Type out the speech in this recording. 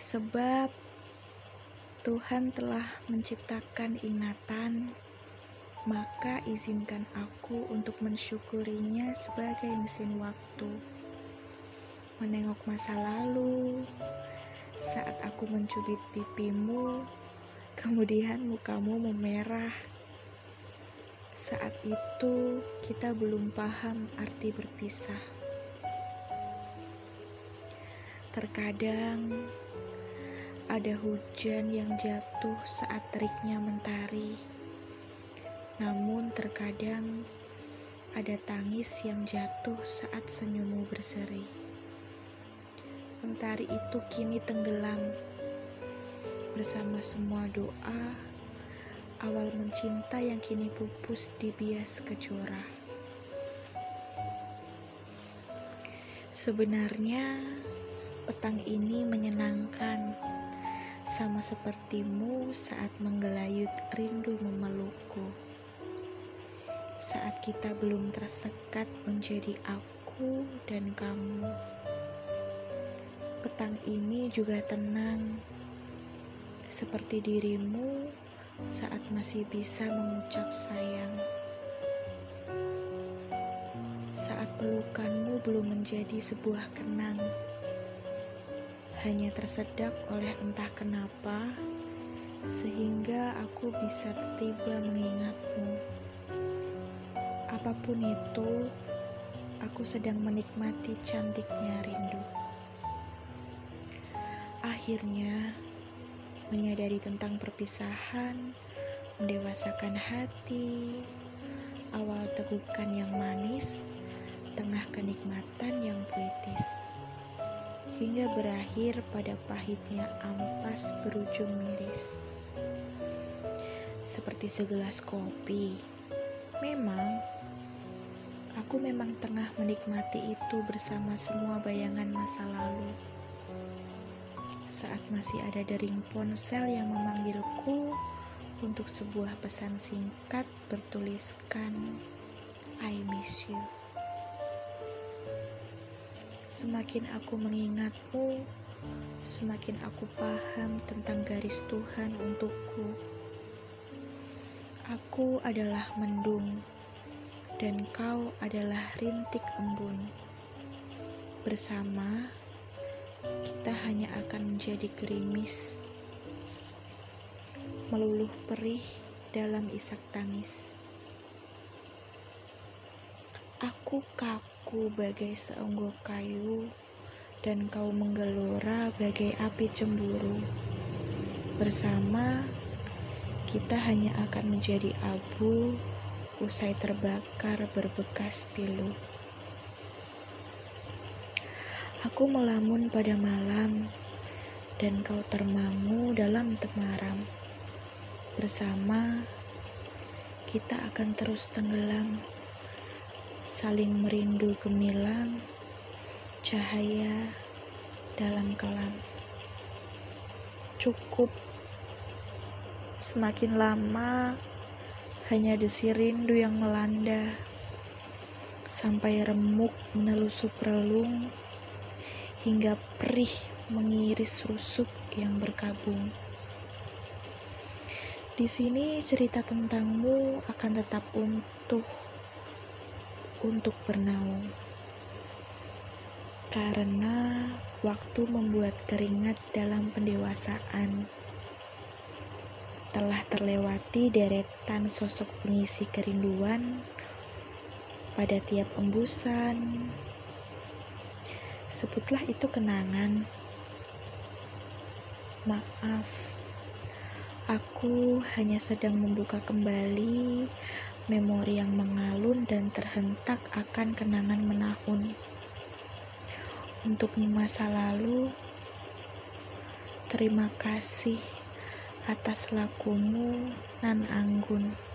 Sebab Tuhan telah menciptakan ingatan, maka izinkan aku untuk mensyukurinya sebagai mesin waktu. Menengok masa lalu, saat aku mencubit pipimu, kemudian mukamu memerah. Saat itu kita belum paham arti berpisah. Terkadang ada hujan yang jatuh saat teriknya mentari. Namun terkadang ada tangis yang jatuh saat senyummu berseri. Mentari itu kini tenggelam bersama semua doa awal mencinta yang kini pupus di bias kejora. Sebenarnya petang ini menyenangkan sama sepertimu saat menggelayut rindu memelukku. Saat kita belum tersekat menjadi aku dan kamu. Petang ini juga tenang, seperti dirimu saat masih bisa mengucap sayang. Saat pelukanmu belum menjadi sebuah kenang hanya tersedak oleh entah kenapa, sehingga aku bisa tiba mengingatmu. Apa pun itu, aku sedang menikmati cantiknya rindu. Akhirnya, menyadari tentang perpisahan, mendewasakan hati, awal tegukan yang manis, tengah kenikmatan yang puitis hingga berakhir pada pahitnya ampas berujung miris. Seperti segelas kopi, memang aku memang tengah menikmati itu bersama semua bayangan masa lalu. Saat masih ada dering ponsel yang memanggilku untuk sebuah pesan singkat bertuliskan I miss you. Semakin aku mengingatmu, semakin aku paham tentang garis Tuhan untukku. Aku adalah mendung, dan kau adalah rintik embun. Bersama, kita hanya akan menjadi gerimis, meluluh perih dalam isak tangis. Aku kaku Aku bagai seonggok kayu, dan kau menggelora bagai api cemburu. Bersama, kita hanya akan menjadi abu usai terbakar berbekas pilu. Aku melamun pada malam, dan kau termangu dalam temaram. Bersama, kita akan terus tenggelam saling merindu gemilang cahaya dalam kelam. Cukup semakin lama hanya desi rindu yang melanda sampai remuk menelusup relung hingga perih mengiris rusuk yang berkabung. Di sini cerita tentangmu akan tetap utuh untuk bernaung. Karena waktu membuat keringat dalam pendewasaan telah terlewati deretan sosok pengisi kerinduan pada tiap embusan. Sebutlah itu kenangan. Maaf, aku hanya sedang membuka kembali memori yang mengalun dan terhentak akan kenangan menahun. Untuk masa lalu, terima kasih atas lakumu nan anggun.